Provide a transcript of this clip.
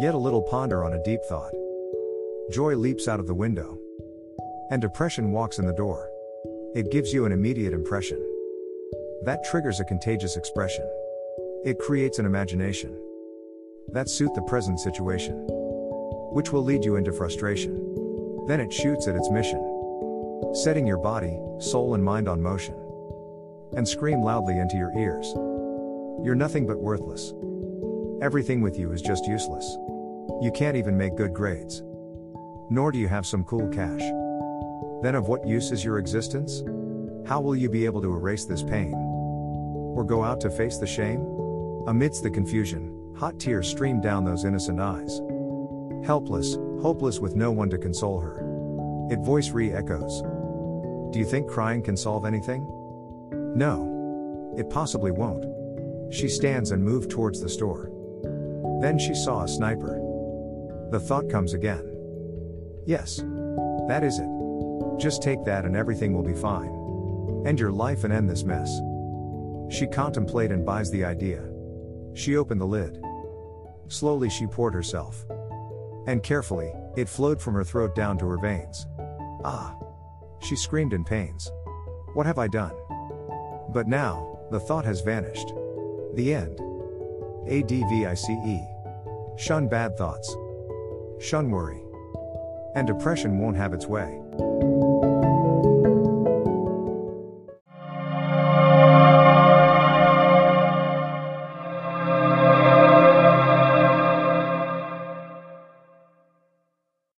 Yet a little ponder on a deep thought. Joy leaps out of the window. And depression walks in the door. It gives you an immediate impression. That triggers a contagious expression. It creates an imagination that suit the present situation, which will lead you into frustration. Then it shoots at its mission, setting your body, soul, and mind on motion. And scream loudly into your ears. You're nothing but worthless. Everything with you is just useless. You can't even make good grades. Nor do you have some cool cash. Then of what use is your existence? How will you be able to erase this pain? Or go out to face the shame? Amidst the confusion, hot tears stream down those innocent eyes. Helpless, hopeless with no one to console her. It voice re echoes. Do you think crying can solve anything? No. It possibly won't. She stands and moves towards the store. Then she saw a sniper. The thought comes again. Yes. That is it. Just take that and everything will be fine. End your life and end this mess. She contemplate and buys the idea. She opened the lid. Slowly she poured herself. And carefully, it flowed from her throat down to her veins. Ah! She screamed in pains. What have I done? But now, the thought has vanished. The end. ADVICE. Shun bad thoughts. Shun worry. And depression won't have its way.